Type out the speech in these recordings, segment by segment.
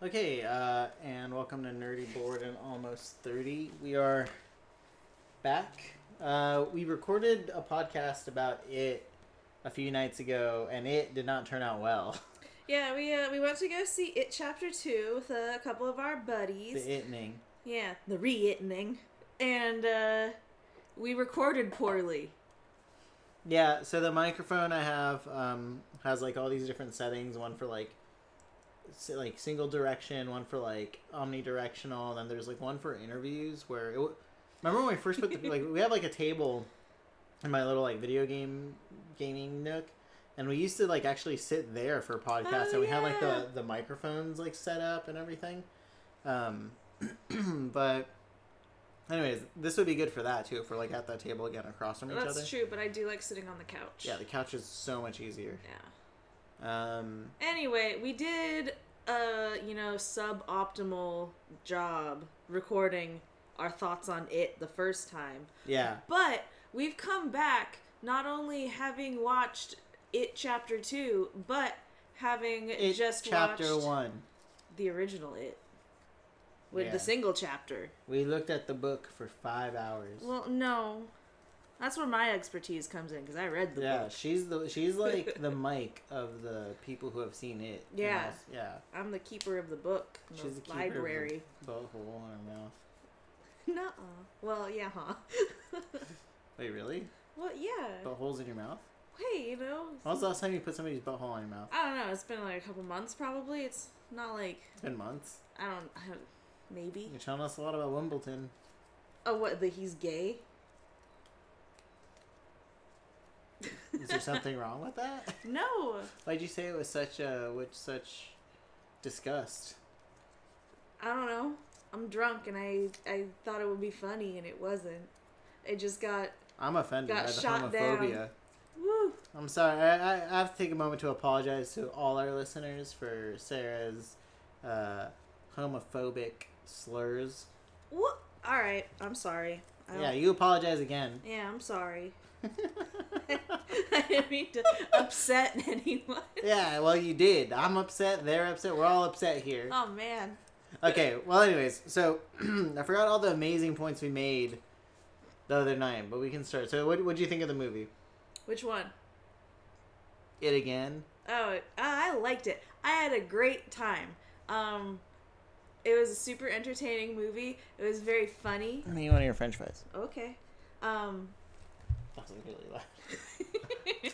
Okay, uh, and welcome to Nerdy Board and Almost 30. We are back. Uh, we recorded a podcast about it a few nights ago, and it did not turn out well. Yeah, we uh, we went to go see It Chapter Two with a couple of our buddies. The itning. Yeah, the re-itning, and uh, we recorded poorly. Yeah, so the microphone I have um, has like all these different settings. One for like, like single direction, one for like omnidirectional, and then there's like one for interviews where it. W- Remember when we first put the like we have like a table in my little like video game gaming nook, and we used to like actually sit there for podcasts, Oh, and we had like the the microphones like set up and everything. Um, but. Anyways, this would be good for that too. If we're like at that table again across from each That's other. That's true, but I do like sitting on the couch. Yeah, the couch is so much easier. Yeah. Um, Anyway, we did a you know suboptimal job recording our thoughts on it the first time, yeah, but we've come back not only having watched it chapter two, but having it just chapter watched one. the original it with Yeah. the single chapter. We looked at the book for five hours. Well, no, that's where my expertise comes in because I read the yeah, book. she's the she's like the mic of the people who have seen it. Yeah. yeah. I'm the keeper of the book, the She's the keeper library. of the butthole in her mouth. Nuh-uh. Well, yeah, huh? Wait, really? well, yeah. Buttholes in your mouth? Hey, you know. When was the last time you put somebody's butthole in your mouth? I don't know. It's been like a couple months, probably. It's not like It's been months. I don't. I don't maybe. You're telling us a lot about Wimbledon. Oh, what? That he's gay? Is there something wrong with that? No. Why'd you say it was such a with such disgust? I don't know. I'm drunk, and I I thought it would be funny, and it wasn't. It just got I'm offended Got by the shot homophobia. down. woo. I'm sorry. I, I, I have to take a moment to apologize to all our listeners for Sarah's uh, homophobic slurs. What? All right. I'm sorry. Yeah, you apologize again. Yeah, I'm sorry. I didn't mean to upset anyone. yeah, well, you did. I'm upset. They're upset. We're all upset here. Oh man. Okay, well, anyways, so I forgot all the amazing points we made the other night, but we can start. So, what do you think of the movie? Which one? It again? Oh, I liked it. I had a great time. Um, it was a super entertaining movie. It was very funny. I mean, one of your French fries. Okay. Um, That was really loud.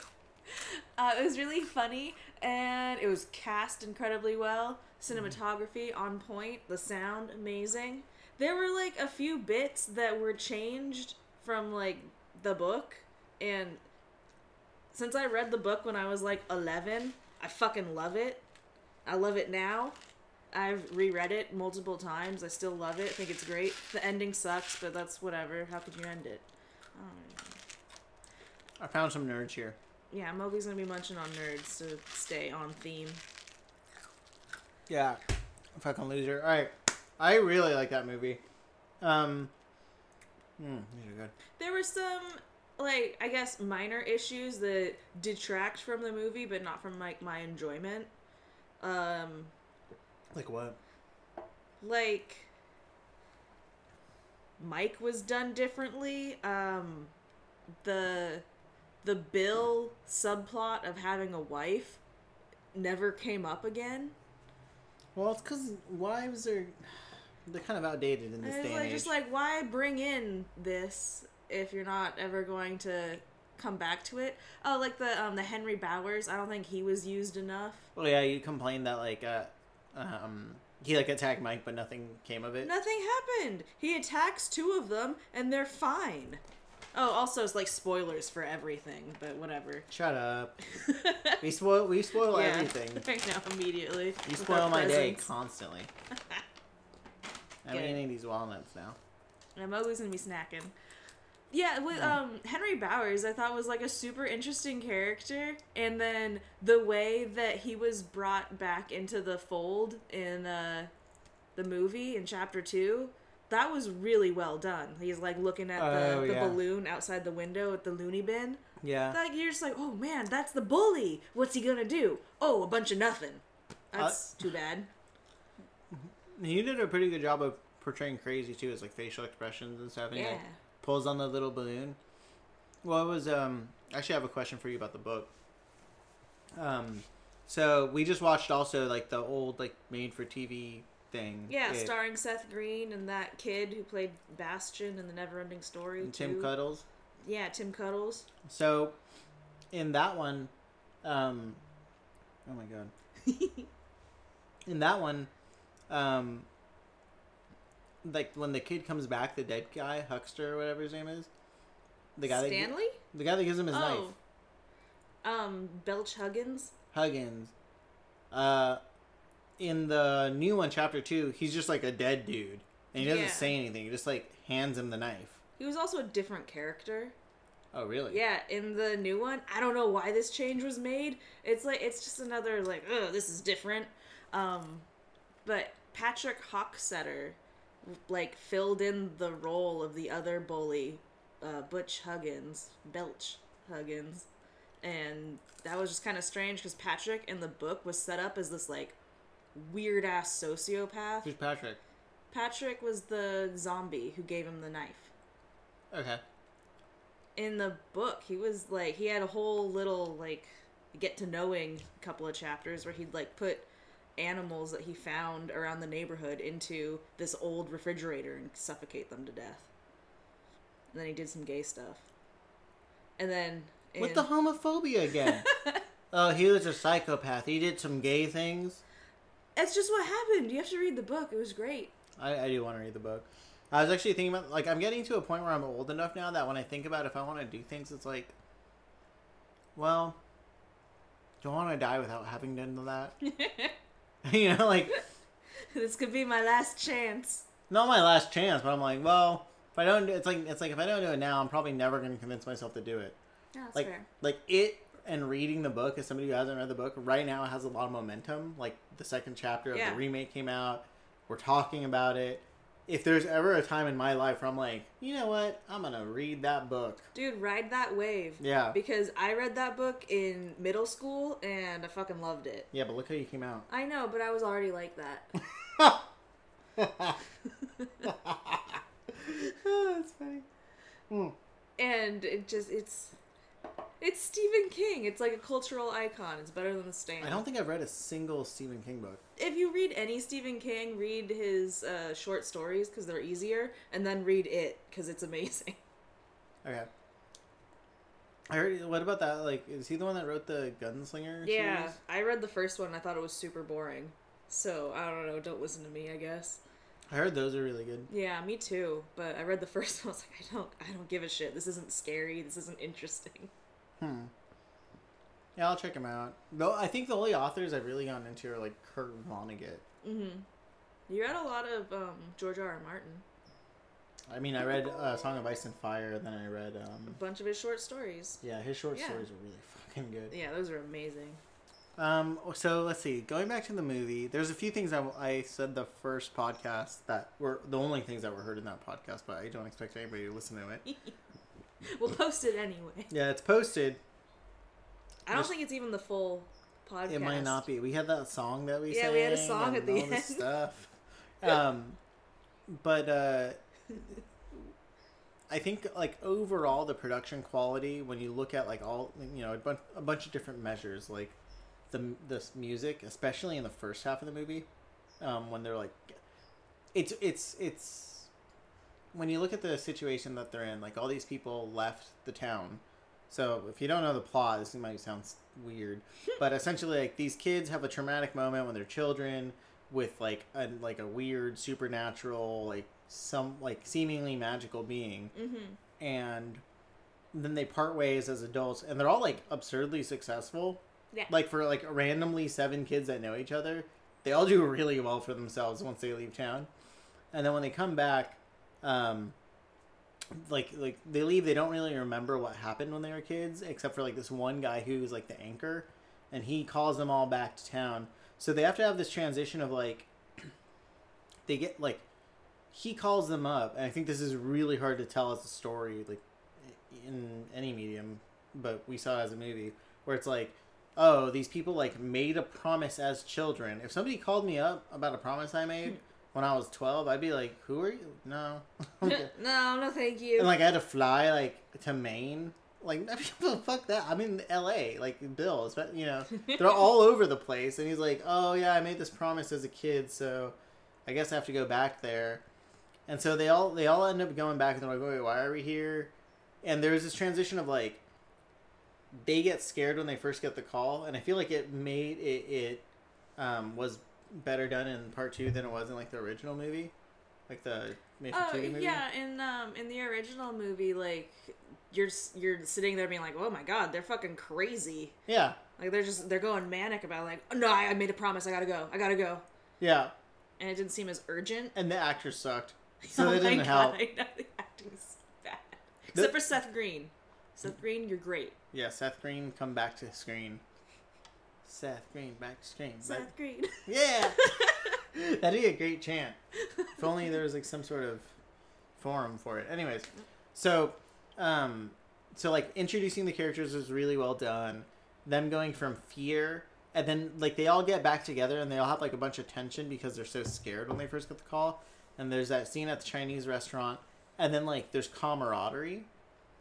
uh, it was really funny, and it was cast incredibly well. Cinematography on point. The sound amazing. There were like a few bits that were changed from like the book, and since I read the book when I was like 11, I fucking love it. I love it now. I've reread it multiple times. I still love it. I think it's great. The ending sucks, but that's whatever. How could you end it? I don't know. I found some nerds here. Yeah, Mowgli's gonna be munching on nerds to stay on theme. Yeah, fucking loser. All right, I really like that movie. Um, mm, these are good. There were some, like, I guess minor issues that detract from the movie, but not from like my enjoyment. Um, Like what? like Mike was done differently. Um, the the Bill subplot of having a wife never came up again. Well, it's because wives are they're kind of outdated in this day it's and age. just like why bring in this if you're not ever going to come back to it? Oh, like the um the Henry Bowers. I don't think he was used enough. well, yeah, you complained that like uh, um, he like attacked Mike, but nothing came of it. Nothing happened. He attacks two of them and they're fine. Oh, also it's like spoilers for everything, but whatever. Shut up. We spoil we spoil Yeah, everything. Right now, immediately. You spoil my day constantly. I'm Good. eating these walnuts now. I'm always gonna be snacking. Yeah, with um Henry Bowers, I thought was like a super interesting character, and then the way that he was brought back into the fold in uh, the movie in chapter two, that was really well done. He's like looking at the, Oh, the yeah. balloon outside the window at the loony bin. Yeah. Like you're just like, oh man, that's the bully. What's he gonna do? Oh, a bunch of nothing. That's too bad. He did a pretty good job of portraying crazy too, his like facial expressions and stuff. And he Yeah. like, pulls on the little balloon. Well, it was um. Actually, I have a question for you about the book. Um, so we just watched also like the old like made for TV thing. Yeah, It- starring Seth Green and that kid who played Bastian in the Neverending Story. and Tim. Cuddles. Yeah, Tim Cuddles. So, in that one, um, oh my god, in that one, um, like when the kid comes back, the dead guy, Huckster or whatever his name is, the guy that Stanley? the guy that gives him his knife, oh. Um, Belch Huggins. Huggins. Uh, in the new one, chapter two, he's just like a dead dude, and he doesn't Yeah. say anything. He just like hands him the knife. He was also a different character. Oh, really? Yeah, in the new one, I don't know why this change was made. It's like it's just another like, oh, this is different. Um, but Patrick Hockstetter like filled in the role of the other bully, uh, Butch Huggins, Belch Huggins, and that was just kind of strange because Patrick in the book was set up as this like weird ass sociopath. Who's Patrick? Patrick was the zombie who gave him the knife. Okay. in the book he was like he had a whole little like get to knowing couple of chapters where he'd like put animals that he found around the neighborhood into this old refrigerator and suffocate them to death and then he did some gay stuff and then What in- the homophobia again? oh, he was a psychopath. He did some gay things. It's just what happened you have to read the book it was great I, I do want to read the book. I was actually thinking about like I'm getting to a point where I'm old enough now that when I think about if I want to do things, it's like, well, do I want to die without having done that? you know, like this could be my last chance not my last chance, but I'm like, well, if I don't, do it's like it's like if I don't do it now, I'm probably never going to convince myself to do it. yeah that's like fair like it and reading the book as somebody who hasn't read the book right now has a lot of momentum. Like the second chapter of Yeah. the remake came out. We're talking about it. If there's ever a time in my life where i'm like you know what? I'm gonna read that book. Dude ride that wave. Yeah. Because i read that book in middle school and i fucking loved it. Yeah but look how you came out. I know, but I was already like that. that's funny. Hmm. And it just it's it's Stephen King. It's like a cultural icon. It's better than the stand. i don't think i've read a single stephen king book If you read any Stephen King, read his uh, short stories because they're easier, and then read it because it's amazing. okay I heard. What about that? Like, is he the one that wrote the Gunslinger? Yeah, series? I read the first one. and I thought it was super boring. So I don't know. Don't listen to me. I guess. I heard those are really good. Yeah, me too. But I read the first one. I was like, I don't. I don't give a shit. This isn't scary. This isn't interesting. Hmm. Yeah, I'll check him out. Though I think the only authors I've really gotten into are like Kurt Vonnegut. Mm-hmm. You read a lot of um, George R. R. Martin. I mean, I read uh, Song of Ice and Fire, then I read, A um, bunch of his short stories. yeah, his short Yeah. stories are really fucking good. Yeah, those are amazing. Um, so let's see. Going back to the movie, there's a few things I, I said the first podcast that were the only things that were heard in that podcast, but I don't expect anybody to listen to it. We'll post it anyway. Yeah, it's posted. I don't Just- think it's even the full podcast. It might not be. We had that song that we Yeah, we had a song and at the end. stuff. Um, but uh, I think like overall the production quality when you look at like all you know a bunch a bunch of different measures like the this music especially in the first half of the movie um, when they're like it's it's it's when you look at the situation that they're in like all these people left the town so if you don't know the plot this might sound weird but essentially like these kids have a traumatic moment when they're children with like a like a weird supernatural like some like seemingly magical being Mm-hmm. and then they part ways as adults and they're all like absurdly successful Yeah. like for like randomly seven kids that know each other they all do really well for themselves once they leave town and then when they come back um like like they leave they don't really remember what happened when they were kids except for like this one guy who's like the anchor and he calls them all back to town. So they have to have this transition of like they get like he calls them up and i think this is really hard to tell as a story like in any medium but we saw it as a movie where it's like oh these people like made a promise as children. If somebody called me up about a promise i made when I was twelve, I'd be like, "Who are you?" No, no, no, thank you. and like I had to fly like to Maine. Like fuck that. I'm in L.A. Like Bill, but you know, they're all over the place. And he's like, "Oh yeah, I made this promise as a kid, so I guess I have to go back there." And so they all they all end up going back, and they're like, "Wait, why are we here?" And there's this transition of like they get scared when they first get the call, and I feel like it made it it um, was better done in part two than it was in like the original movie, like the made Oh movie. yeah, in um in the original movie, like you're you're sitting there being like, oh my god, they're fucking crazy. yeah, Like they're just they're going manic about like, no, I, I made a promise, I gotta go, I gotta go, yeah. and it didn't seem as urgent. And the actors sucked, so oh they didn't god, help. I know the acting's bad. The- Except for Seth Green. Seth Green, you're great. Yeah, Seth Green, come back to the screen. Seth Green, back to screen. But- Green. yeah, that'd be a great chant. If only there was like some sort of forum for it. Anyways, so, um, so like introducing the characters was really well done. Them going from fear, and then like they all get back together, and they all have like a bunch of tension because they're so scared when they first get the call. And there's that scene at the Chinese restaurant, and then like there's camaraderie,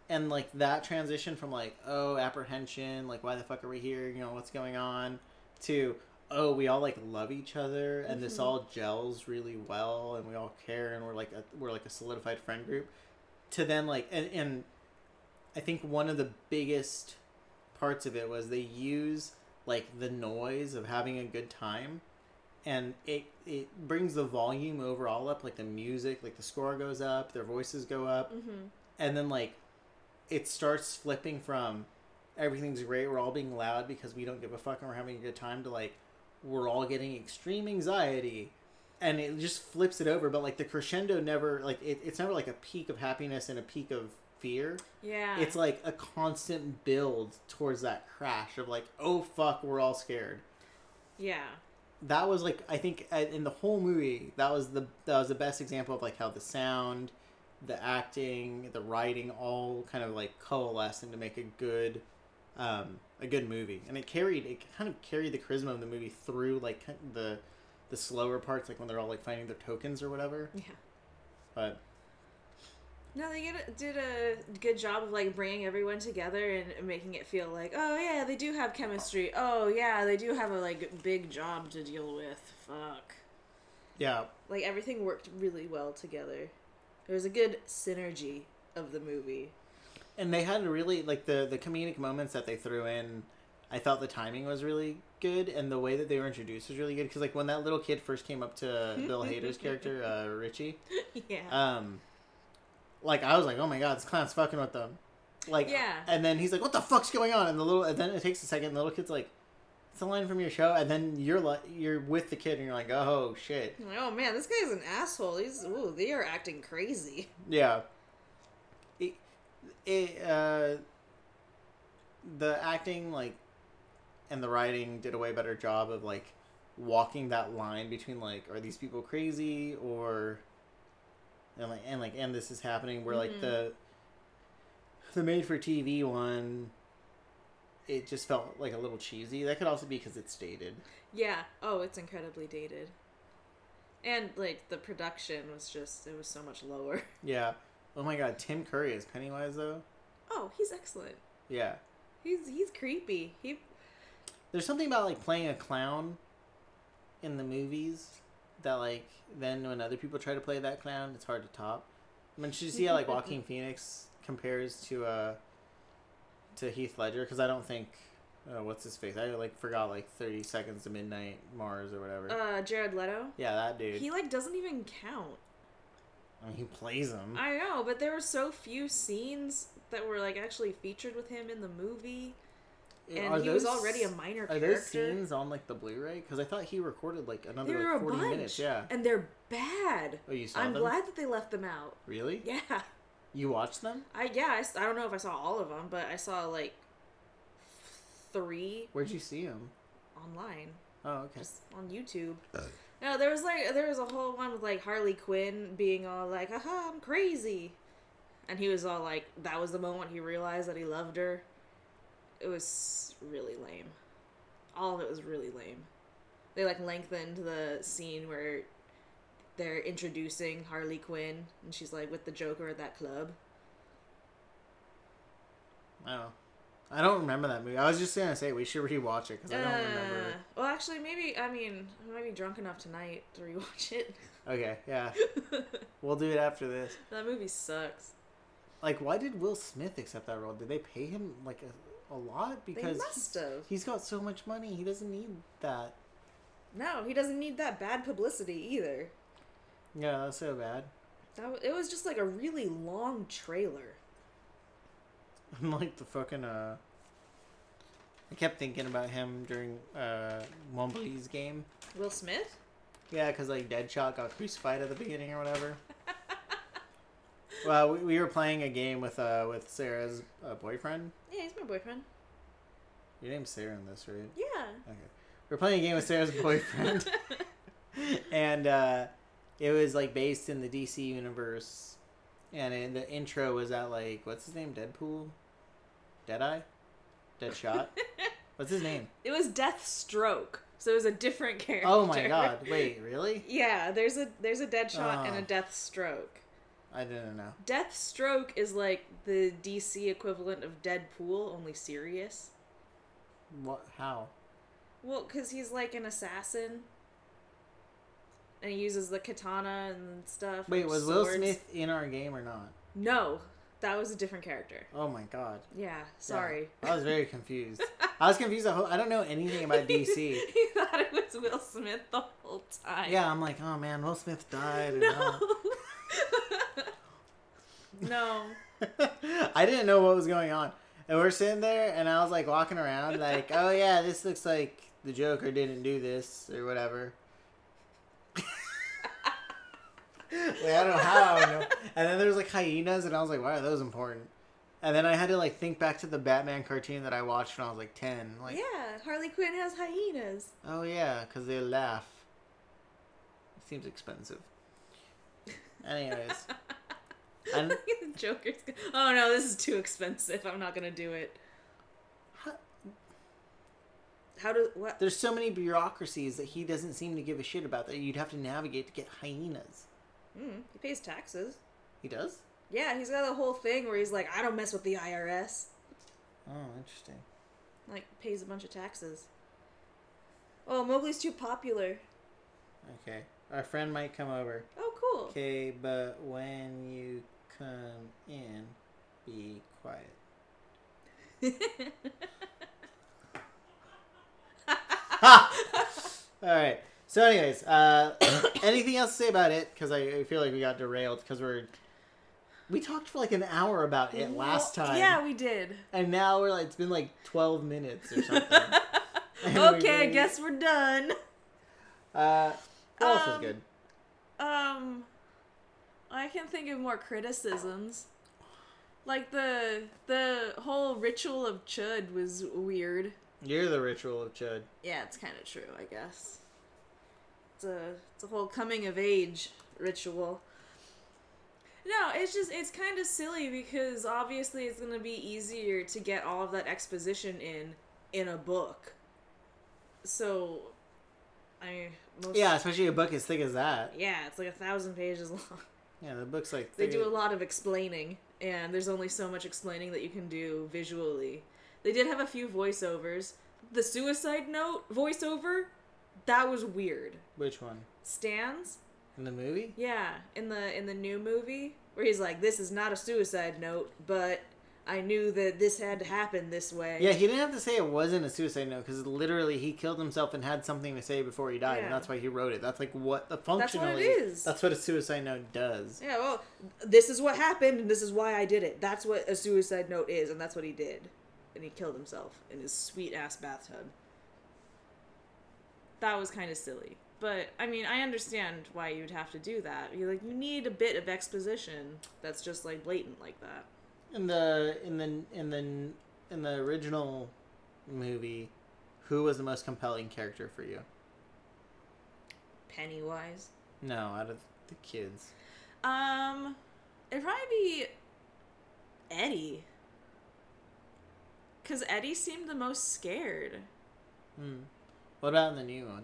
and like that transition from like oh apprehension, like why the fuck are we here? You know what's going on, to oh we all like love each other, and this Mhm. all gels really well, and we all care, and we're like a, we're like a solidified friend group. To then like and and I think one of the biggest parts of it was they use like the noise of having a good time and it it brings the volume overall up like the music like the score goes up their voices go up hmm and then like it starts flipping from everything's great we're all being loud because we don't give a fuck and we're having a good time to like we're all getting extreme anxiety and it just flips it over but like the crescendo never like it, it's never like a peak of happiness and a peak of fear Yeah. it's like a constant build towards that crash of like oh fuck we're all scared yeah. that was like i think uh, in the whole movie that was the that was the best example of like how the sound the acting the writing all kind of like coalescing to make a good um a good movie and it carried it kind of carried the charisma of the movie through like the the slower parts like when they're all like finding their tokens or whatever Yeah. but No, they get, did a good job of like bringing everyone together and making it feel like, oh yeah, they do have chemistry. Oh yeah, they do have a like big job to deal with. Fuck. yeah Like everything worked really well together. There was a good synergy of the movie. and they had really like the the comedic moments that they threw in i thought the timing was really good and the way that they were introduced was really good because like when that little kid first came up to bill hader's character uh, richie yeah. um like i was like oh my god this clown's fucking with them like Yeah. and then he's like what the fuck's going on and the little and then it takes a second and the little kid's like it's a line from your show and then you're like you're with the kid and you're like oh shit oh man, this guy's an asshole. He's ooh, they are acting crazy. Yeah. It, it uh the acting like and the writing did a way better job of like walking that line between like are these people crazy or and like and like and this is happening where like Mhm. the the made for TV one it just felt like a little cheesy. That could also be because it's dated. Yeah. Oh, it's incredibly dated. And like the production was just it was so much lower. Yeah. Oh my god, Tim Curry is Pennywise though. Oh, he's excellent. Yeah. He's he's creepy. He There's something about like playing a clown in the movies that like then when other people try to play that clown, it's hard to top. I mean, should you see how like Joaquin Phoenix compares to uh to Heath Ledger? Because I don't think uh, what's his face. I like forgot like Thirty Seconds to Midnight Mars or whatever. uh Jared Leto. yeah, that dude. He like doesn't even count. I mean, he plays him. I know, but there were so few scenes that were like actually featured with him in the movie, and Are he was already a minor Are character. those scenes on like the Blu-ray? Because I thought he recorded like another there like, forty bunch, minutes. Yeah. and they're bad. Oh, you saw I'm them? glad that they left them out. Really? Yeah, You watched them? I yeah I don't know if I saw all of them, but I saw like three Where'd you see them? online, Oh, okay. just on YouTube. Uh. No, there was like there was a whole one with like Harley Quinn being all like, "Aha, I'm crazy," and he was all like, "That was the moment he realized that he loved her." It was really lame. All of it was really lame. They like lengthened the scene where they're introducing Harley Quinn, and she's like with the Joker at that club. I don't. I don't remember that movie. I was just gonna say we should rewatch it because I don't remember. Uh, well, actually, maybe I mean I might be drunk enough tonight to rewatch it. Okay, yeah, we'll do it after this. that movie sucks. Like, why did Will Smith accept that role? Did they pay him like a, a lot? They Because must have. he's got so much money, he doesn't need that. No, he doesn't need that bad publicity either. Yeah, that's so bad. That it was just like a really long trailer. like the fucking uh. I kept thinking about him during uh Wombly's game. Will Smith? Yeah, because like Deadshot got crucified at the beginning or whatever. well, we, we were playing a game with uh with Sarah's uh, boyfriend. Yeah, he's my boyfriend. Your name's Sarah in this, right? Yeah. Okay. We are playing a game with Sarah's boyfriend, and uh, it was like based in the DC universe, and in the intro was at like what's his name? Deadpool, Deadeye, Deadshot. what's his name? It was Deathstroke, so it was a different character. Oh my God! Wait, really? Yeah, there's a there's a Deadshot and a Oh. Deathstroke. I didn't know. Deathstroke is like the DC equivalent of Deadpool, only serious. What? How? Well, because he's like an assassin. And he uses the katana and stuff. Wait, and was Will. Smith in our game or not? No, that was a different character. Oh my God! Yeah, sorry. Yeah, I was very confused. I was confused. The whole, I don't know anything about DC. you thought it was Will Smith the whole time. Yeah, I'm like, oh man, Will Smith died. No. no. I didn't know what was going on. And we're sitting there, and I was like walking around, like, oh yeah, this looks like the Joker didn't do this or whatever. Wait, I don't know how I would know. And then there was like hyenas, and I was like, why are those important? And then I had to like think back to the Batman cartoon that I watched when I was like ten. Like, yeah, Harley Quinn has hyenas. oh yeah, because they laugh. It seems expensive. Anyways, and the Joker's. go- Oh no, this is too expensive. I'm not gonna do it. How- How do what? there's so many bureaucracies that he doesn't seem to give a shit about that you'd have to navigate to get hyenas. Mm, he pays taxes. He does? Yeah, he's got a whole thing where he's like, I don't mess with the IRS. Oh, interesting. Like, pays a bunch of taxes. Oh, Mowgli's too popular. Okay. Our friend might come over. Oh, cool. Okay, but when you come in, be quiet. All right. So, anyways, uh, anything else to say about it? Because I, I feel like we got derailed because we're we talked for like an hour about it last time. Yeah, we did. And now we're like it's been like twelve minutes or something. We okay, I guess we're done. Uh, what else was Um, good? Um, I can think of more criticisms. Like the the whole ritual of Chud was weird. You're the ritual of Chud. Yeah, it's kind of true, I guess. It's a it's a whole coming of age ritual. No, it's just it's kind of silly because obviously it's going to be easier to get all of that exposition in in a book. So I most Yeah, especially a book as thick as that. yeah, it's like a thousand pages long. Yeah, the book's like They do a lot of explaining, and there's only so much explaining that you can do visually. They did have a few voiceovers. The suicide note voiceover, that was weird. Which one? Stands, In the movie? yeah, in the in the new movie where he's like, "This is not a suicide note, but I knew that this had to happen this way." Yeah, he didn't have to say it wasn't a suicide note because literally he killed himself and had something to say before he died, Yeah. and that's why he wrote it. That's like what the That's what it functionally. is. That's what a suicide note does. Yeah, well, this is what happened, and this is why I did it. That's what a suicide note is, and that's what he did. And he killed himself in his sweet ass bathtub. That was kind of silly. But, I mean, I understand why you'd have to do that. You like you need a bit of exposition that's just like blatant like that. In the in the in the in the original movie, who was the most compelling character for you? Pennywise. No, out of the kids. Um, it'd probably be Eddie. Cause Eddie seemed the most scared. Hmm. What about in the new one?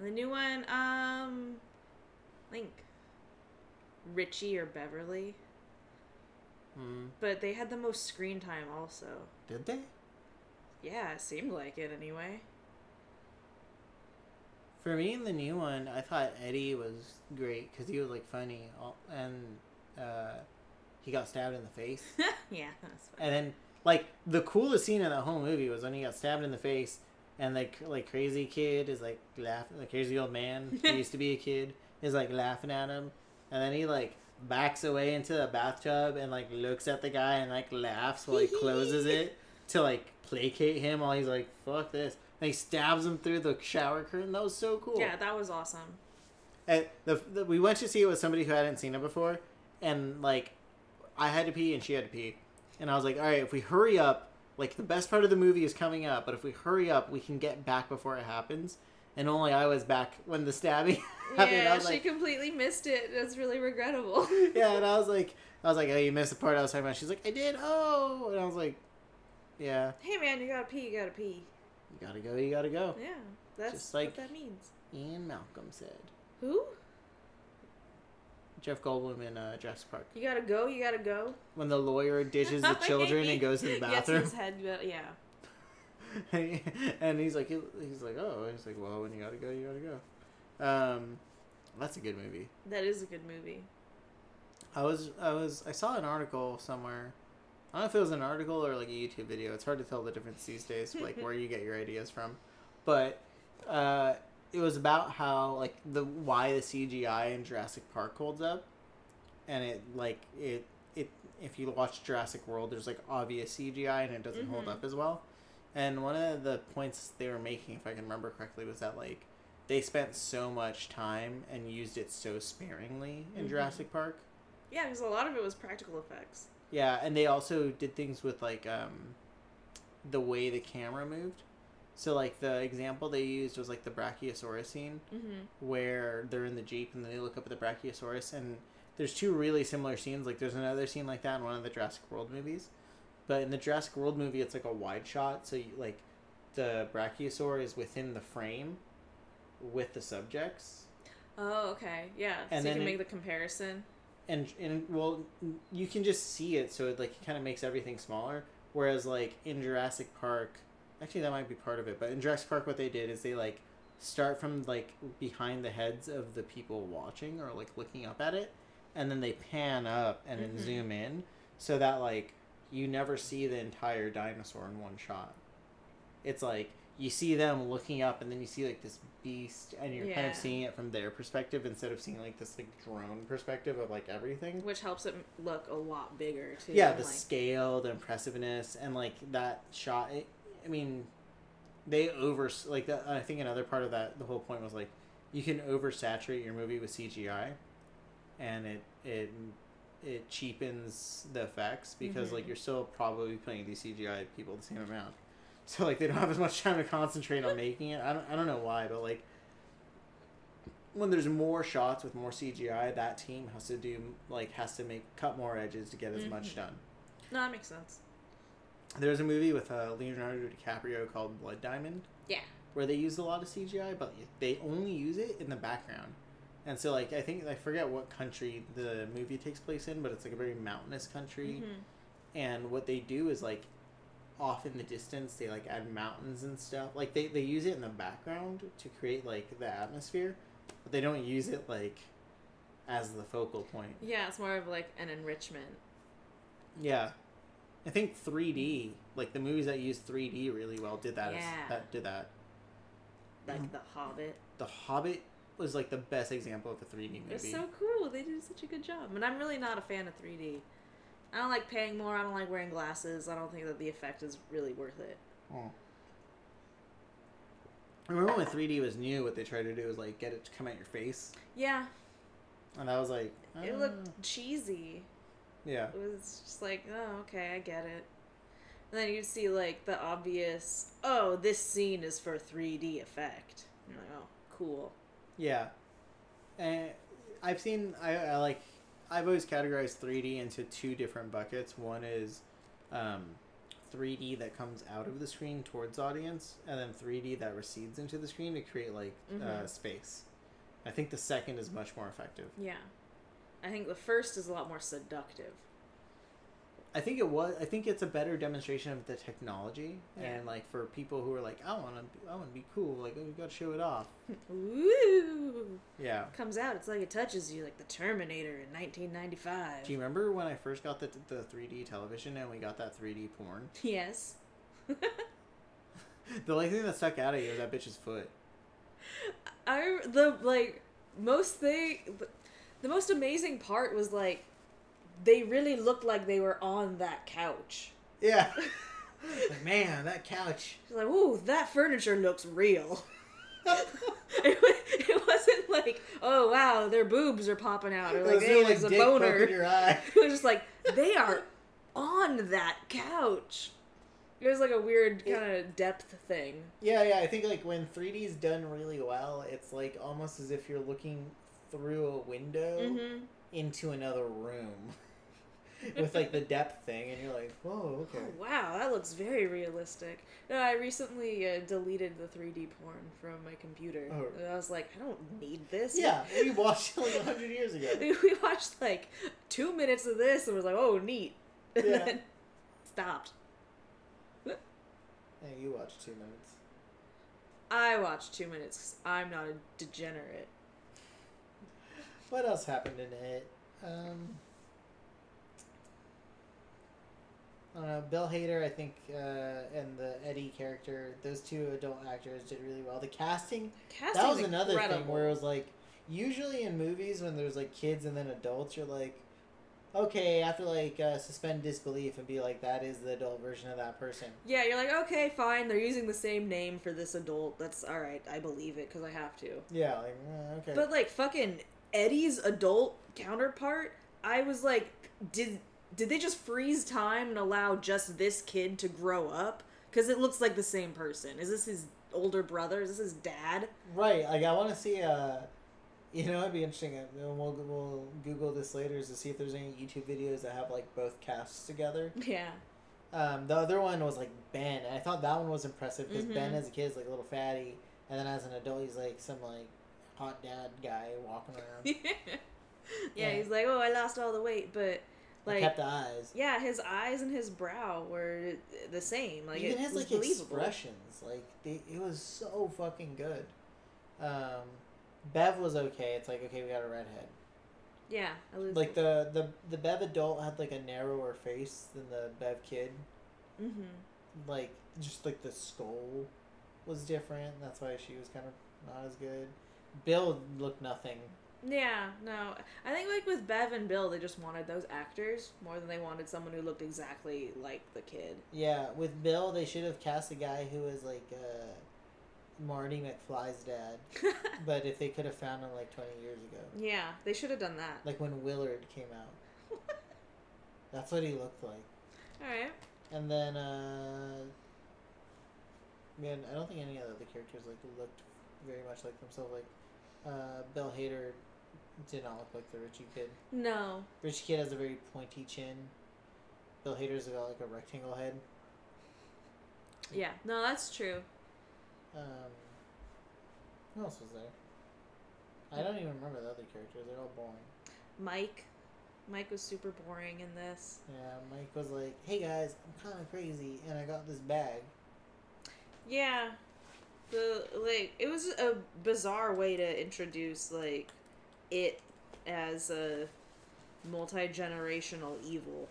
The new one, um, I think Richie or Beverly, Hmm. but they had the most screen time also. Did they? Yeah, it seemed like it anyway. For me, in the new one, I thought Eddie was great because he was like funny, and uh, he got stabbed in the face. yeah. And then, like, the coolest scene in the whole movie was when he got stabbed in the face, and like, like crazy kid is like laughing. The crazy old man who used to be a kid is like laughing at him, and then he like backs away into the bathtub and like looks at the guy and like laughs while he closes it to like placate him while he's like, "Fuck this." And he stabs him through the shower curtain. That was so cool. Yeah, that was awesome. And the, the we went to see it with somebody who hadn't seen it before, and like, I had to pee and she had to pee, and I was like, all right, if we hurry up, like the best part of the movie is coming up, but if we hurry up, we can get back before it happens. And only I was back when the stabbing happened. Yeah, she like, completely missed it. That's really regrettable. yeah, and I was like, I was like, oh, you missed the part I was talking about. She's like, I did. Oh, and I was like, yeah, hey man, you gotta pee, you gotta pee. you gotta go, you gotta go. Yeah, that's Just like- what that means. Ian Malcolm said. Who? Jeff Goldblum in uh, Jurassic Park. You gotta go, you gotta go. When the lawyer dishes the children and goes to the bathroom. Yes, his head, but yeah. and he's like, he's like, oh, he's like, well, when you gotta go, you gotta go. Um, that's a good movie. That is a good movie. I was, I was, I saw an article somewhere. I don't know if it was an article or like a YouTube video. It's hard to tell the difference these days, like where you get your ideas from. But uh, it was about how like the why the CGI in Jurassic Park holds up, and it like it it if you watch Jurassic World, there's like obvious CGI and it doesn't hold Mhm. up as well. And one of the points they were making, if I can remember correctly, was that like they spent so much time and used it so sparingly in Mhm. Jurassic Park. Yeah, because a lot of it was practical effects. Yeah, and they also did things with like um, the way the camera moved. So like the example they used was like the Brachiosaurus scene Mm-hmm. where they're in the jeep and they look up at the Brachiosaurus and there's two really similar scenes. Like there's another scene like that in one of the Jurassic World movies, but in the Jurassic World movie it's like a wide shot, so you, like the Brachiosaur is within the frame with the subjects. Oh, okay. Yeah. And so you can it- make the comparison. and and well you can just see it so it like kind of makes everything smaller whereas like in Jurassic Park actually that might be part of it but in Jurassic Park what they did is they like start from like behind the heads of the people watching or like looking up at it and then they pan up and then Mhm. zoom in so that like you never see the entire dinosaur in one shot it's like you see them looking up and then you see like this beast and you're kind of seeing it from their perspective instead of seeing like this like drone perspective of like everything Which helps it look a lot bigger too. yeah the like, scale the impressiveness and like that shot it, i mean they over like that i think another part of that the whole point was like you can oversaturate your movie with cgi and it it it cheapens the effects because like Mhm. you're still probably playing these cgi people the same amount so like they don't have as much time to concentrate on making it i don't, I don't know why but like when there's more shots with more cgi that team has to do like has to make cut more edges to get as much Mhm. done No, that makes sense. There's a movie with uh, Leonardo DiCaprio called Blood Diamond Yeah. where they use a lot of CGI, but they only use it in the background. And so, like, I think I forget what country the movie takes place in, but it's like a very mountainous country. Mhm. And what they do is like, off in the distance, they like add mountains and stuff. Like they they use it in the background to create like the atmosphere, but they don't use it like as the focal point. Yeah, it's more of like an enrichment. Yeah. I think 3D, like the movies that use 3D really well, did that. as- Yeah. that did that. Like Mhm. The Hobbit. The Hobbit was like the best example of a 3D movie. It's so cool. They did such a good job. And I'm really not a fan of 3D. I don't like paying more. I don't like wearing glasses. I don't think that the effect is really worth it. Oh. I remember when 3D was new, what they tried to do was like get it to come at your face, Yeah, and I was like, it "Ah." looked cheesy. Yeah, It was just like, oh, okay, I get it. And then you'd see like the obvious, oh, this scene is for 3D effect. I'm like, oh, cool. yeah. And I've seen, I, I like, I've always categorized 3D into two different buckets. One is um, 3D that comes out of the screen towards audience, and then 3D that recedes into the screen to create like uh, Mhm. space. I think the second is much more effective. Yeah. I think the first is a lot more seductive. I think it was. I think it's a better demonstration of the technology, Yeah. and like for people who are like, I want to, I want to be cool. Like we got to show it off. Ooh. Yeah. Comes out, it's like it touches you like the Terminator in 1995. Do you remember when I first got the the 3D television and we got that 3D porn? Yes. The only thing that stuck out of you was that bitch's foot. I the like most thing the, most amazing part was like they really looked like they were on that couch. Yeah. like, man, that couch. She's like, "Ooh, that furniture looks real." it, it wasn't like, "Oh wow, their boobs are popping out," or like, "Hey, there's a boner." poking your eye. It was just like they are on that couch. It was like a weird kind of depth thing. Yeah, yeah. I think like when 3D is done really well, it's like almost as if you're looking through a window Mm-hmm. into another room with like the depth thing, and you're like, whoa, okay. Oh, wow, that looks very realistic. No, I recently uh, deleted the 3D porn from my computer. Oh. And I was like, I don't need this. Yeah, we watched it like hundred years ago. we watched like two minutes of this and was like, oh, neat. And Yeah. then stopped. Hey, you watched two minutes. I watched two minutes 'cause I'm not a degenerate. What else happened in it? Um, I don't know. Bill Hader, I think, uh, and the Eddie character, those two adult actors did really well. The casting, Casting's that was another thing where it was like, usually in movies when there's like kids and then adults, you're like, okay, I have to like uh, suspend disbelief and be like, that is the adult version of that person. Yeah, you're like, okay, fine. They're using the same name for this adult. That's all right. I believe it because I have to. Yeah, like, uh, okay. But like fucking Eddie's adult counterpart, I was like, did did they just freeze time and allow just this kid to grow up? Because it looks like the same person. Is this his older brother? Is this his dad? Right, like I want to see. Uh, you know, it'd be interesting. uh, We'll we'll Google this later to see if there's any YouTube videos that have like both casts together. Yeah. Um, the other one was like Ben, and I thought that one was impressive because Ben Mhm. as a kid is like a little fatty, and then as an adult he's like some like hot dad guy walking around. yeah, Yeah. he's like, oh, I lost all the weight, but Like, kept the eyes. yeah, his eyes and his brow were the same. Like Even it his was like believable. expressions, like they, it was so fucking good. Um, Bev was okay. It's like okay, we got a redhead. Yeah, I Like the the the Bev adult had like a narrower face than the Bev kid. Mm-hmm. Like just like the skull was different. That's why she was kind of not as good. Bill looked nothing. Yeah, no. I think like with Bev and Bill, they just wanted those actors more than they wanted someone who looked exactly like the kid. Yeah, with Bill, they should have cast a guy who was like uh, Marty McFly's dad. but if they could have found him like twenty years ago, yeah, they should have done that. like when Willard came out, that's what he looked like. All right. And then, uh, man, I don't think any of the other characters like looked very much like themselves. Like uh, Bill Hader did not look like the Richie kid. No. Richie kid has a very pointy chin. Bill Hader's got like a rectangle head. Yeah. No, that's true. Um, who else was there? I don't even remember the other characters. They're all boring. Mike. Mike was super boring in this. Yeah, Mike was like, "Hey guys, I'm kind of crazy, and I got this bag." Yeah. The like it was a bizarre way to introduce like it as a multi-generational evil.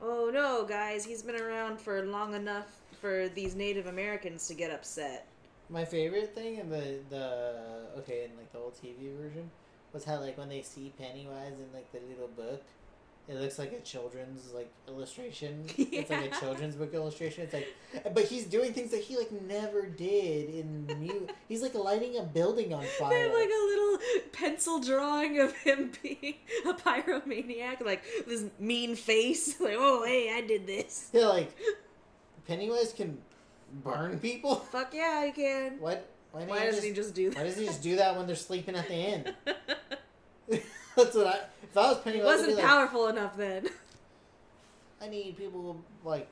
Oh no, guys, he's been around for long enough for these Native Americans to get upset. My favorite thing in the the okay in like the old TV version was how like when they see Pennywise in like the little book, it looks like a children's like illustration. It's like a children's book illustration. It's like, but he's doing things that he like never did in mu. he's like lighting a building on fire. They have like a little pencil drawing of him being a pyromaniac, like this mean face, like, oh hey, I did this. yeah, like Pennywise can burn people. Fuck yeah, I can. What? Why, Why doesn't doesn't he just do that? Why doesn't he just do that when they're sleeping at the inn? That's what I. If I was Pennywise, I'd wasn't like, powerful enough then. I need people like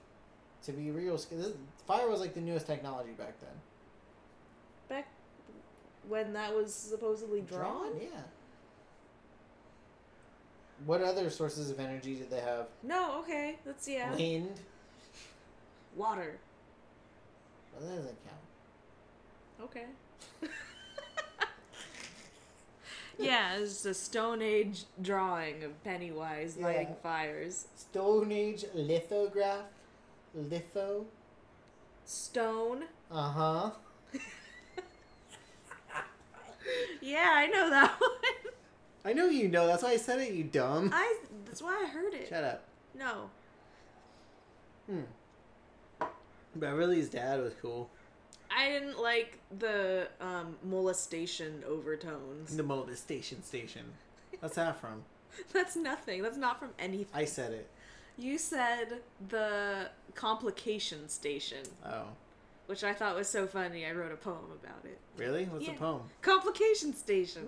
to be real. This, fire was like the newest technology back then. Back when that was supposedly drawn? yeah. What other sources of energy did they have? No, okay. Let's see. yeah. Wind. Water. Well, that doesn't count. Okay. yeah, it's a Stone Age drawing of Pennywise lighting Yeah. fires. Stone Age lithograph. Litho. Stone. Uh huh. Yeah, I know that one. I know you know. That's why I said it. You dumb. I. That's why I heard it. Shut up. No. Hmm. Beverly's dad was cool. I didn't like the um, molestation overtones. The molestation station. What's that from? That's nothing. That's not from anything. I said it. You said the complication station, Oh, which I thought was so funny. I wrote a poem about it. really? What's Yeah. the poem? Complication station.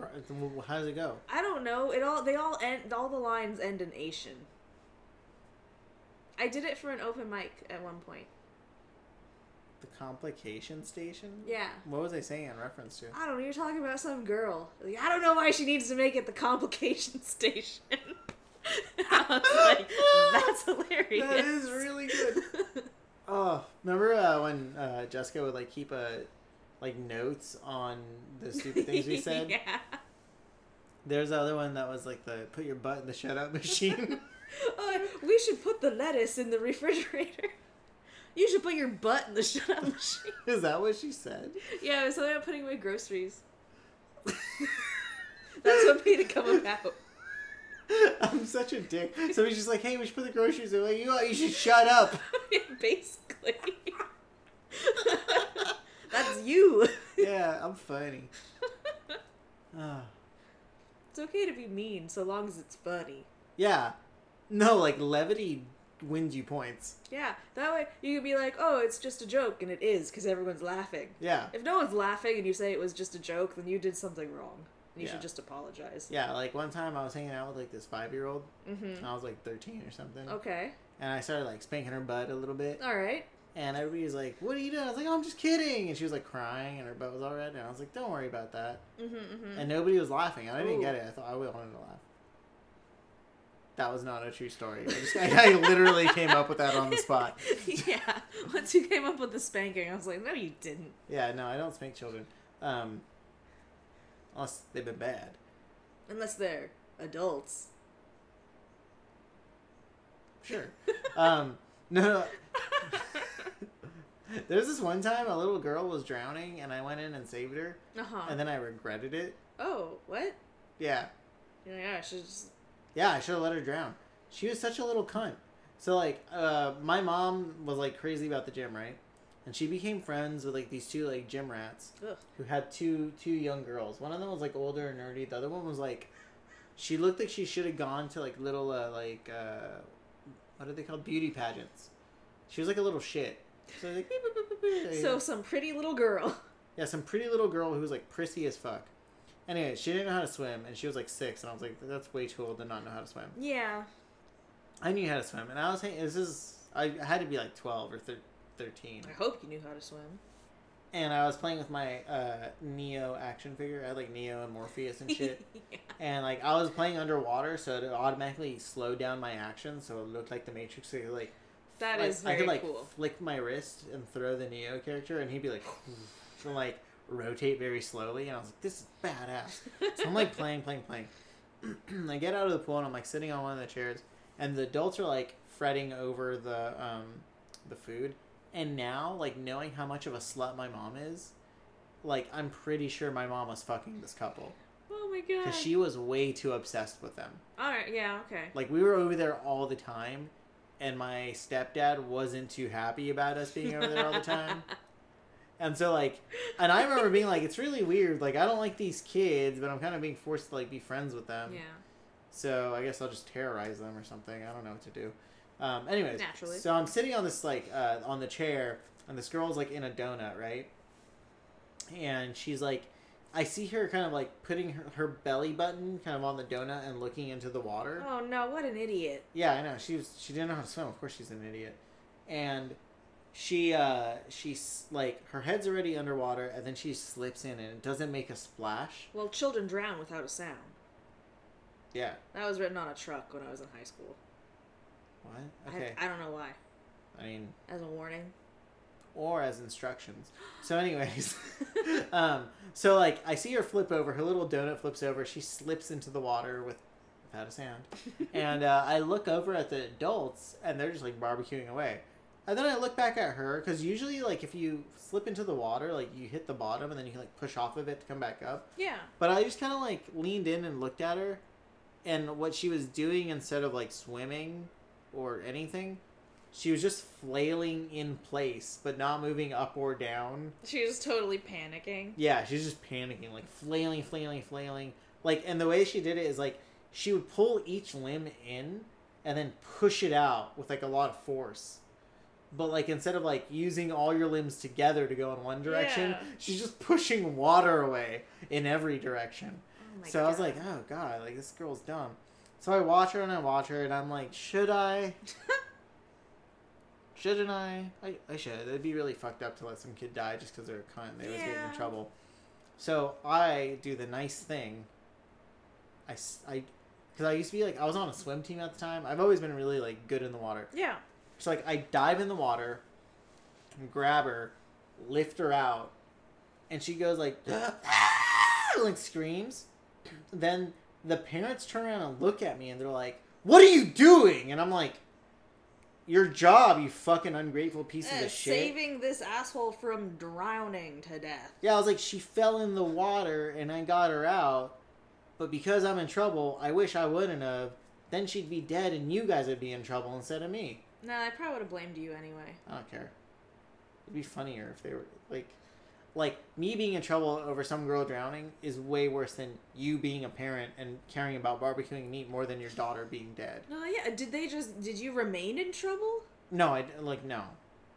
How does it go? I don't know. It all they all end. All the lines end in Asian. I did it for an open mic at one point. The complication station? Yeah. What was I saying in reference to? I don't know. You're talking about some girl. Like, I don't know why she needs to make it the complication station. I was like, that's hilarious. That is really good. Oh, remember uh, when uh, Jessica would like keep a like notes on the stupid things we said? yeah. There's the other one that was like the put your butt in the shutout machine. Oh, we should put the lettuce in the refrigerator. You should put your butt in the shut-up machine. Is that what she said? Yeah, it was something about putting away groceries. That's what made it come about. I'm such a dick. Somebody's just like, hey, we should put the groceries away. You, you should shut up. Basically. That's you. yeah, I'm funny. Ah. It's okay to be mean so long as it's funny. yeah. No, like levity wins you points. Yeah, that way you could be like, oh, it's just a joke, and it is because everyone's laughing. Yeah. If no one's laughing and you say it was just a joke, then you did something wrong. And you Yeah. should just apologize. Yeah, like one time I was hanging out with like this five year old, Mm-hmm. and I was like 13 or something. Okay. And I started like spanking her butt a little bit. All right. And everybody was like, What are you doing? I was like, Oh, I'm just kidding. And she was like crying, and her butt was all red. And I was like, Don't worry about that. Mm-hmm, mm-hmm. And nobody was laughing. And I didn't Ooh. get it. I thought I would wanted to laugh. That was not a true story. I, just, I, I literally came up with that on the spot. yeah. Once you came up with the spanking, I was like, no, you didn't. Yeah, no, I don't spank children. Um, unless they've been bad. Unless they're adults. Sure. um, no, no. There's this one time a little girl was drowning, and I went in and saved her, Uh huh. and then I regretted it. oh, what? Yeah, Yeah, yeah, I should just. Yeah, I should have let her drown. She was such a little cunt. So like, uh, my mom was like crazy about the gym, right? And she became friends with like these two like gym rats Ugh. who had two two young girls. One of them was like older and nerdy. The other one was like, she looked like she should have gone to like little uh, like uh, what are they called beauty pageants. She was like a little shit. So like, beep, beep, beep, beep, beep. So, some pretty little girl. yeah, some pretty little girl who was like prissy as fuck. Anyway, she didn't know how to swim, and she was like six, and I was like, that's way too old to not know how to swim. Yeah. I knew how to swim, and I was saying, this is I had to be like twelve or thir- thirteen, I hope you knew how to swim. and I was playing with my uh, Neo action figure. I had like Neo and Morpheus and shit. yeah. And like I was playing underwater, so it automatically slowed down my action, so it looked like the Matrix. So like That like, is I very could like cool. flick my wrist and throw the Neo character, and he'd be like, and like rotate very slowly, and I was like, this is badass. So I'm like playing, playing, playing. I get out of the pool and I'm like sitting on one of the chairs, and the adults are like fretting over the um the food. And now, like knowing how much of a slut my mom is, like I'm pretty sure my mom was fucking this couple oh my god. because she was way too obsessed with them. Alright, yeah, okay. Like we were over there all the time, and my stepdad wasn't too happy about us being over there all the time. And so like, and I remember being like, it's really weird. Like I don't like these kids, but I'm kind of being forced to like be friends with them. yeah. So I guess I'll just terrorize them or something. I don't know what to do. Um, anyways, Naturally. So I'm sitting on this like uh, on the chair, and this girl's like in a donut, right? And she's like, I see her kind of like putting her, her belly button kind of on the donut and looking into the water. Oh no, what an idiot. Yeah, I know. She was she didn't know how to swim. Of course, she's an idiot. And she uh she's like her head's already underwater and then she slips in and it doesn't make a splash. Well, children drown without a sound. Yeah. That was written on a truck when I was in high school. What? I- Okay. I, don't know why. I mean, As a warning. or as instructions. So, anyways, um, so like I see her flip over. Her little donut flips over. She slips into the water with without a sound, and uh, I look over at the adults, and they're just like barbecuing away. And then I look back at her because usually, like, if you slip into the water, like you hit the bottom and then you can like push off of it to come back up. Yeah. But I just kind of like leaned in and looked at her, and what she was doing instead of like swimming or anything, she was just flailing in place, but not moving up or down. She was totally panicking. Yeah, she's just panicking, like flailing, flailing, flailing. Like, and the way she did it is like she would pull each limb in and then push it out with like a lot of force. But like instead of like using all your limbs together to go in one direction, Yeah. she's just pushing water away in every direction. Oh So I was like, oh god, like this girl's dumb. So I watch her and I watch her and I'm like, should I? Shouldn't I? I? I should. It'd be really fucked up to let some kid die just because they're a cunt. They always get Yeah. in trouble. So I do the nice thing. I, I, because I used to be like I was on a swim team at the time. I've always been really like good in the water. yeah. So like I dive in the water, and grab her, lift her out, and she goes like, like screams. Then the parents turn around and look at me and they're like, "What are you doing?" And I'm like, "Your job, you fucking ungrateful pieces Uh, of shit." saving this asshole from drowning to death. Yeah, I was like, she fell in the water and I got her out, but because I'm in trouble, I wish I wouldn't have. Then she'd be dead and you guys would be in trouble instead of me. No, I probably would have blamed you anyway. I don't care. It'd be funnier if they were like, like me being in trouble over some girl drowning is way worse than you being a parent and caring about barbecuing meat more than your daughter being dead. No, yeah. Did they just? Did you remain in trouble? No, I like no.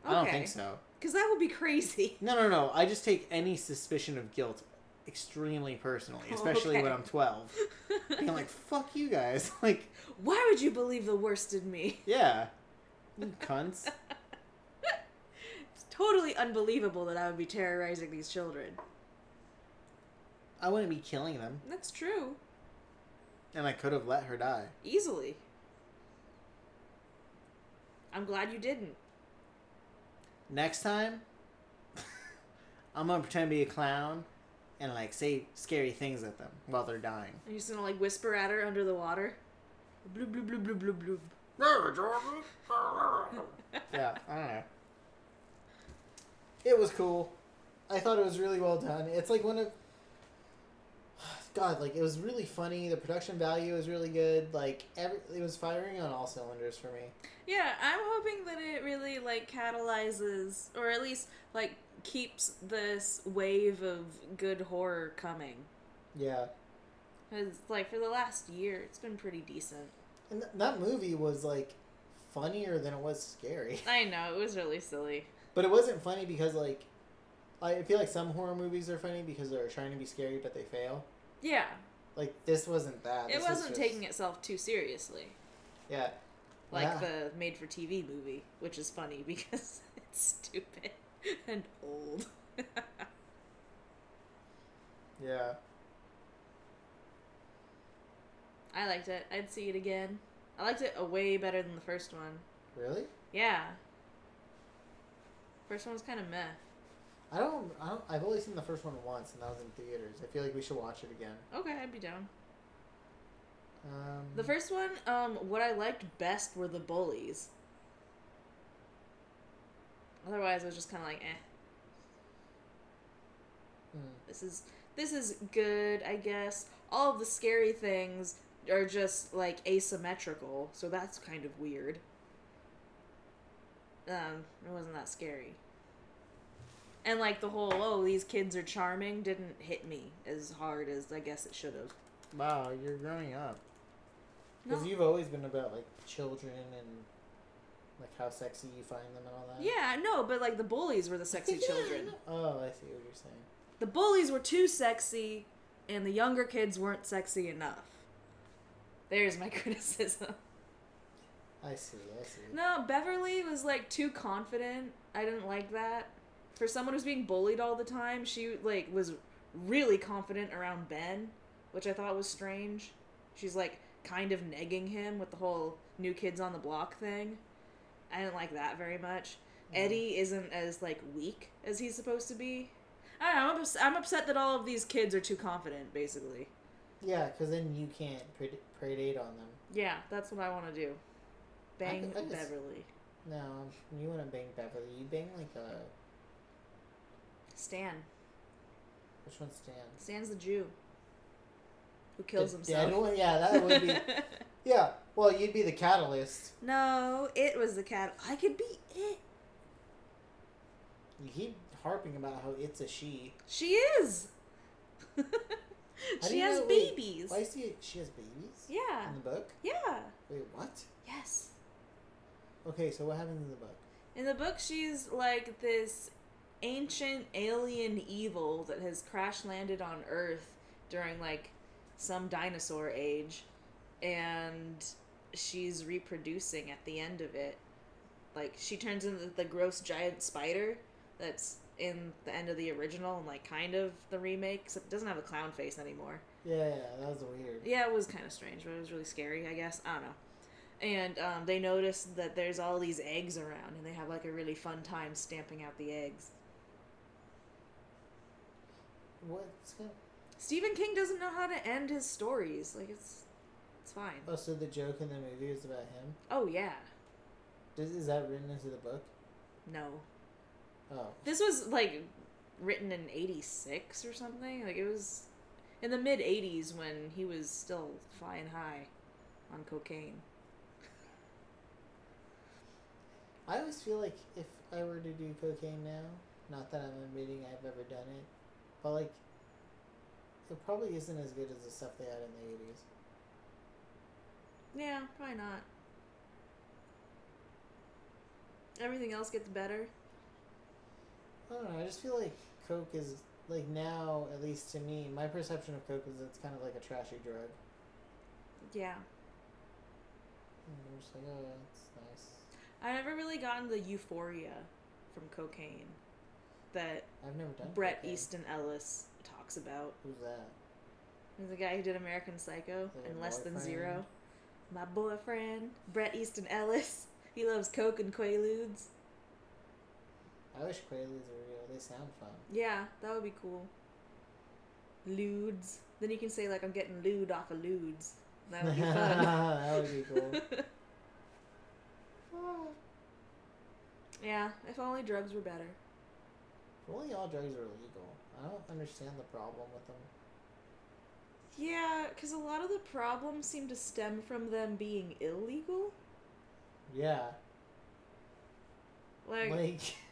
I don't think so. Because that would be crazy. No, no, no. I just take any suspicion of guilt extremely personally, especially when Okay. I'm 12. Being like, fuck you guys. Like, Why would you believe the worst in me? yeah. You cunts. It's totally unbelievable that I would be terrorizing these children. I wouldn't be killing them. That's true. And I could have let her die. Easily. I'm glad you didn't. Next time, I'm gonna pretend to be a clown and like say scary things at them while they're dying. Are you just gonna like whisper at her under the water? Bloop bloop bloop bloop bloop bloop. yeah, I don't know. It was cool. I thought it was really well done. It's like one of God, like it was really funny. The production value was really good. Like every, it was firing on all cylinders for me. Yeah, I'm hoping that it really like catalyzes or at least like keeps this wave of good horror coming. Yeah, Cuz like for the last year, it's been pretty decent. And th- that movie was like funnier than it was scary. I know, it was really silly. But it wasn't funny because like I feel like some horror movies are funny because they're trying to be scary but they fail. Yeah. Like this wasn't that. It This was wasn't just- taking itself too seriously. Yeah. Like Yeah. the made for TV movie, which is funny because it's stupid and old. Yeah. I liked it. I'd see it again. I liked it a way better than the first one. Really? Yeah. First one was kind of meh. I don't, I don't. I've only seen the first one once, and that was in theaters. I feel like we should watch it again. Okay, I'd be down. Um, The first one, um, what I liked best were the bullies. Otherwise, I was just kind of like, eh. hmm. This is this is good, I guess. All of the scary things are just like asymmetrical, so that's kind of weird. Um, it wasn't that scary. And like the whole oh these kids are charming didn't hit me as hard as I guess it should have. Wow, you're growing up. Because No. you've always been about like children and like how sexy you find them and all that. Yeah, no, but like the bullies were the sexy children. Oh, I see what you're saying. The bullies were too sexy, and the younger kids weren't sexy enough. There's my criticism. I see. I see. No, Beverly was like too confident. I didn't like that. For someone who's being bullied all the time, she like was really confident around Ben, which I thought was strange. She's like kind of negging him with the whole new kids on the block thing. I didn't like that very much. Mm. Eddie isn't as like weak as he's supposed to be. I don't know. I'm, ups- I'm upset that all of these kids are too confident. Basically, Yeah, because then you can't pred- predate on them. yeah, that's what I want to do. Bang I could s- Beverly. No, you want to bang Beverly. You bang like a Stan. which one's Stan? Stan's the Jew who kills The himself. dead one? Yeah, that would be. yeah. Well, you'd be the catalyst. no, it was the cat. I could be it. You keep harping about how it's a she. She is. She has know- wait, babies. Why is he? She has babies Yeah. in the book. Yeah. Wait, what? Yes. Okay, so what happens in the book? In the book, she's like this ancient alien evil that has crash landed on Earth during like some dinosaur age, and she's reproducing at the end of it. Like she turns into the gross giant spider that's in the end of the original and like kind of the remake, except it doesn't have a clown face anymore. Yeah, yeah, that was weird. Yeah, it was kind of strange, but it was really scary, I guess. I don't know. And um, they noticed that there's all these eggs around, and they have like a really fun time stamping out the eggs. What's going? Stephen King doesn't know how to end his stories. Like it's, it's fine. Oh, so the joke in the movie is about him. Oh yeah, Is, is that written into the book? no. Oh, This was like written in '86 or something. Like it was in the mid '80s when he was still flying high on cocaine. I always feel like if I were to do cocaine now, not that I'm admitting I've ever done it, but like, it probably isn't as good as the stuff they had in the eighties. Yeah, probably not. Everything else gets better. I don't know. I just feel like coke is like now, at least to me, my perception of coke is it's kind of like a trashy drug. Yeah. I'm just like, oh, that's nice. I never really gotten the euphoria from cocaine that I've never done. Bret cocaine. Easton Ellis talks about. Who's that? He's the guy who did American Psycho and Less Than? Zero. My boyfriend, Bret Easton Ellis. He loves coke and quaaludes. I wish Quaaludes were real. They sound fun. Yeah, that would be cool. Ludes. Then you can say like I'm getting lewd off of ludes. That would be fun. that would be cool. yeah, if only drugs were better. If only all drugs were legal. I don't understand the problem with them. Yeah, because a lot of the problems seem to stem from them being illegal. Yeah. Like, Like,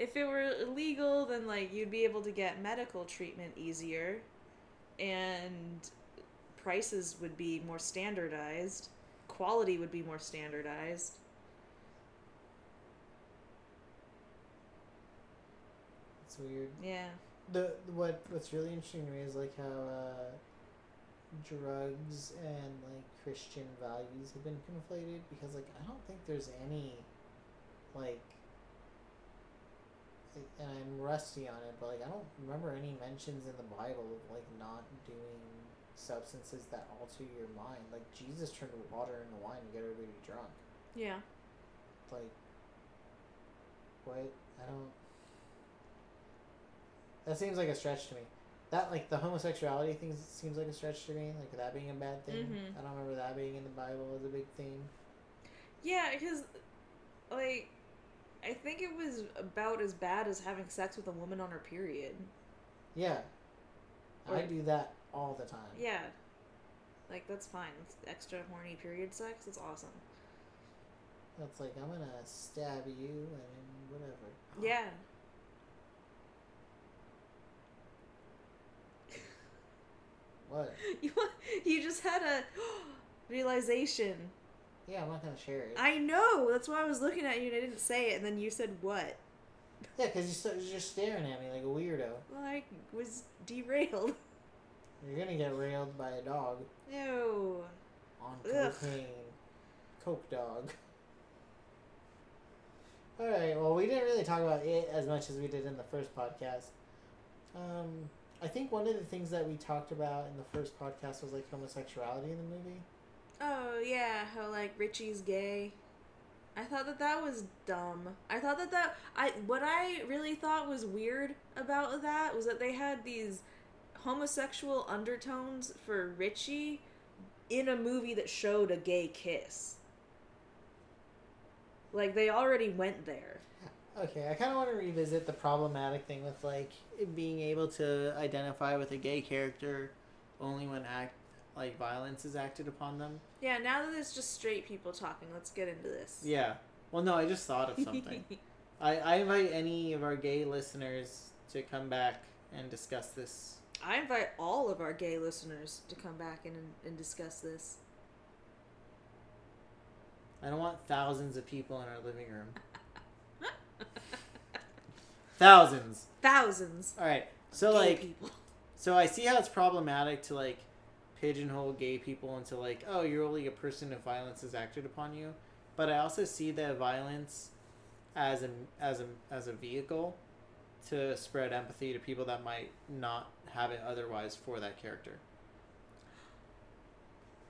if it were illegal, then like you'd be able to get medical treatment easier, and prices would be more standardized. Quality would be more standardized. it's weird. Yeah. The what what's really interesting to me is like how uh, drugs and like Christian values have been conflated because like I don't think there's any like like- and I'm rusty on it, but like I don't remember any mentions in the Bible of like not doing substances that alter your mind. Like Jesus turned water into wine to get everybody drunk. Yeah. Like what? I don't. That seems like a stretch to me. That like the homosexuality thing seems like a stretch to me. Like that being a bad thing. Mhm. I don't remember that being in the Bible as a big theme. Yeah, because, like, I think it was about as bad as having sex with a woman on her period. Yeah, I do that all the time. Yeah. Like, that's fine. It's extra horny period sex. It's awesome. That's like I'm gonna stab you and whatever. Yeah. What? You, you just had a realization. Yeah, I'm not gonna share it. I know. That's why I was looking at you and I didn't say it, and then you said what? yeah, because you st- you're just staring at me like a weirdo. Well, I was derailed. You're gonna get railed by a dog No. on Ugh. cocaine. Coke Dog. Alright, well, we didn't really talk about it as much as we did in the first podcast. Um, I think one of the things that we talked about in the first podcast was like homosexuality in the movie. Oh yeah, how like Richie's gay. I thought that that was dumb. I thought that that I what I really thought was weird about that was that they had these homosexual undertones for Richie in a movie that showed a gay kiss. Like they already went there. Okay, I kind of want to revisit the problematic thing with like being able to identify with a gay character only when act like violence is acted upon them. Yeah, now that it's just straight people talking, let's get into this. Yeah. Well, no, I just thought of something. I, I invite any of our gay listeners to come back and discuss this. I invite all of our gay listeners to come back and, and discuss this. I don't want thousands of people in our living room. thousands. Thousands. All right. So gay like, people. so I see how it's problematic to like pigeonhole gay people into like, oh, you're only a person if violence is acted upon you. But I also see that violence as a as a as a vehicle to spread empathy to people that might not have it otherwise for that character.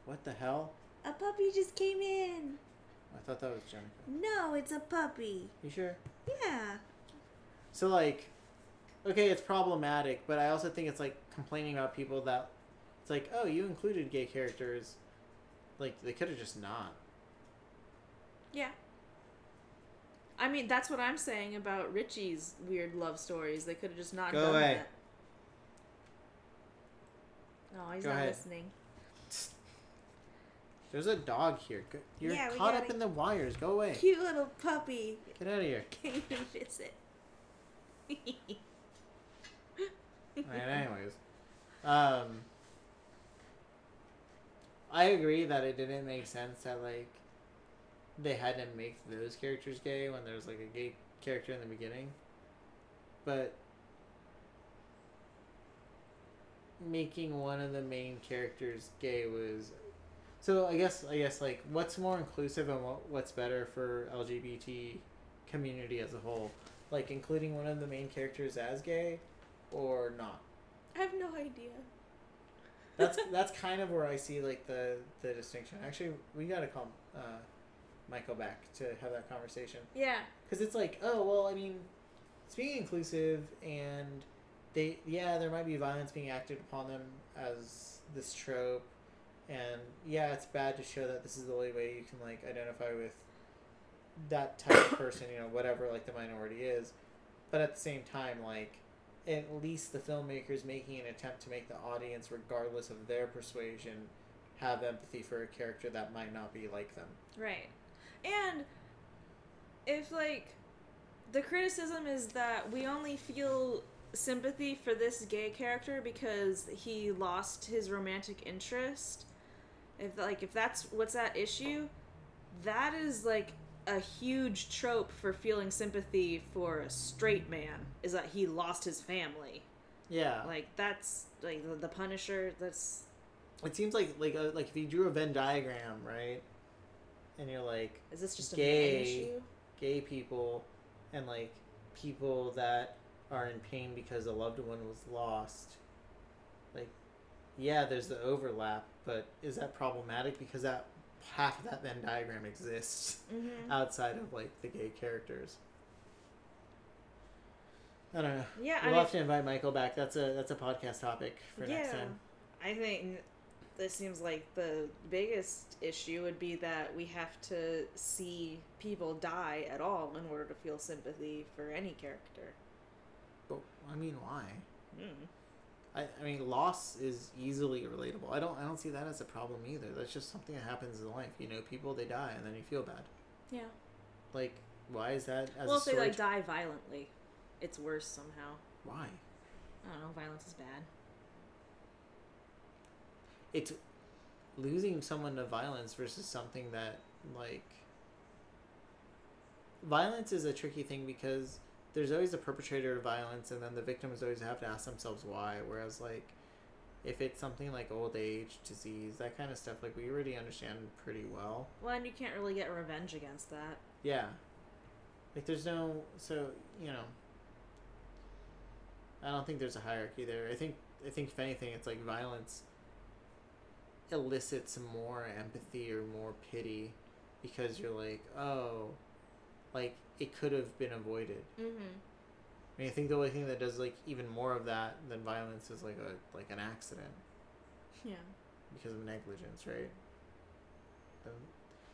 What the hell? A puppy just came in. I thought that was Jennifer. No, it's a puppy. You sure? Yeah. So like, okay, it's problematic, but I also think it's like complaining about people that it's like, oh, you included gay characters. Like they could have just not. Yeah. I mean, that's what I'm saying about Richie's weird love stories. They could have just not Go done away. that. No, he's Go not ahead. listening. There's a dog here. Go- You're Yeah, we caught up gotta- in the wires. Go away. Cute little puppy Get out of here. came to visit. Alright, anyways. Um I agree that it didn't make sense that like they had to make those characters gay when there was like a gay character in the beginning. But making one of the main characters gay was so I guess I guess like what's more inclusive and what, what's better for LGBT community as a whole? Like including one of the main characters as gay or not? I have no idea. That's that's kind of where I see like the the distinction. Actually, we got to call uh, Michael back to have that conversation Yeah. because it's like, oh well, I mean, it's being inclusive and they yeah there might be violence being acted upon them as this trope, and yeah it's bad to show that this is the only way you can like identify with that type of person, you know, whatever like the minority is, but at the same time like at least the filmmakers making an attempt to make the audience, regardless of their persuasion, have empathy for a character that might not be like them. Right. And if like the criticism is that we only feel sympathy for this gay character because he lost his romantic interest, if like if that's what's at issue, that is like a huge trope for feeling sympathy for a straight man is that he lost his family. Yeah, Like that's like the, Punisher. That's it seems like like uh, like if you drew a Venn diagram, right, and you're like is this just a Gay. issue? gay people and like people that are in pain because a loved one was lost. Like, yeah, there's the overlap, but is that problematic because that half of that Venn diagram exists Mm-hmm. outside of like the gay characters? I don't know. Yeah, We'll mean, have to invite Michael back. That's a that's a podcast topic for next time. I think this seems like the biggest issue would be that we have to see people die at all in order to feel sympathy for any character. But I mean, why? Hmm. I, I mean, loss is easily relatable. I don't I don't see that as a problem either. That's just something that happens in life. You know, people they die and then you feel bad. Yeah. Like, why is that as well, if they like die violently, it's worse somehow. why? I don't know. Violence is bad. It's losing someone to violence versus something that like violence is a tricky thing because there's always a perpetrator of violence and then the victims always have to ask themselves why whereas like if it's something like old age, disease, that kind of stuff, like we already understand pretty well. Well, and you can't really get revenge against that. Yeah. Like there's no so you know. I don't think there's a hierarchy there. I think I think if anything, it's like violence elicits more empathy or more pity because you're like, oh, like it could have been avoided. Mm-hmm. I mean, I think the only thing that does like even more of that than violence is like a like an accident Yeah. because of negligence, right?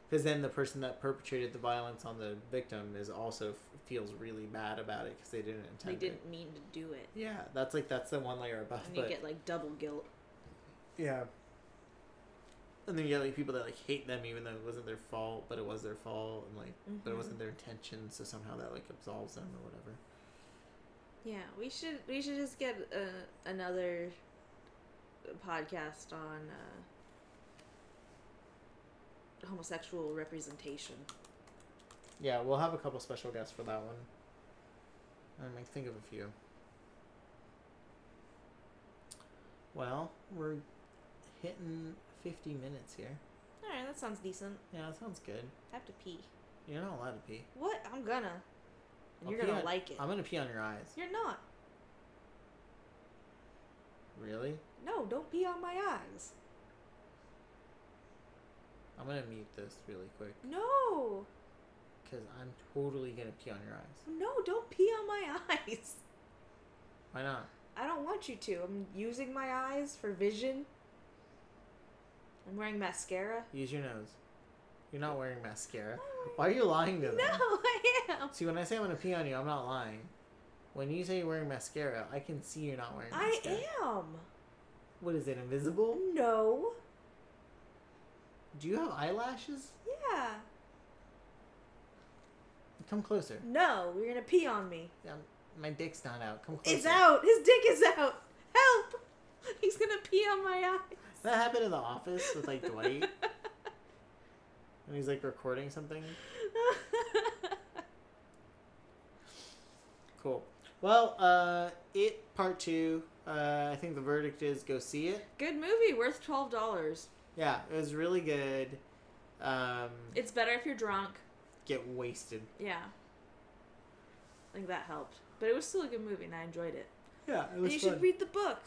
Because then the person that perpetrated the violence on the victim is also f- feels really bad about it because they didn't intend. They didn't mean to do it. Yeah, that's like that's the one layer above. And you get like double guilt. yeah, and then you get like people that like hate them even though it wasn't their fault, but it was their fault, and like but it Mhm. wasn't their intention, so somehow that like absolves them or whatever. Yeah, we should we should just get uh, another podcast on uh, homosexual representation. Yeah, we'll have a couple special guests for that one. I might think of a few. Well, we're hitting 50 minutes here. All right, that sounds decent. Yeah, that sounds good. I have to pee. You're not allowed to pee. What? I'm gonna. And I'll you're gonna on- like it. I'm gonna pee on your eyes. You're not. Really? No, don't pee on my eyes. I'm gonna mute this really quick No. because I'm totally gonna pee on your eyes. No, don't pee on my eyes. Why not? I don't want you to. I'm using my eyes for vision. I'm wearing mascara. Use your nose. You're not wearing mascara. Why are you lying to me? No. I am. See, when I say I'm gonna pee on you, I'm not lying. When you say you're wearing mascara, I can see you're not wearing mascara. I mascara. am. What is it, invisible? No. Do you have eyelashes? Yeah. Come closer. No, you're gonna pee on me. Um, my dick's not out. Come closer. It's out. His dick is out. Help! He's gonna pee on my eyes. That happened in the office with like Dwight and he's like recording something. Cool. Well, uh, it part two. Uh, I think the verdict is go see it. Good movie, worth twelve dollars. Yeah, it was really good. Um, It's better if you're drunk. get wasted. Yeah. I think that helped. But it was still a good movie and I enjoyed it. Yeah, it And you should read the book.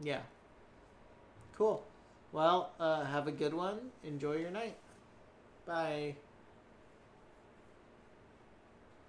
Yeah. Cool. Well, uh, have a good one. Enjoy your night. Bye.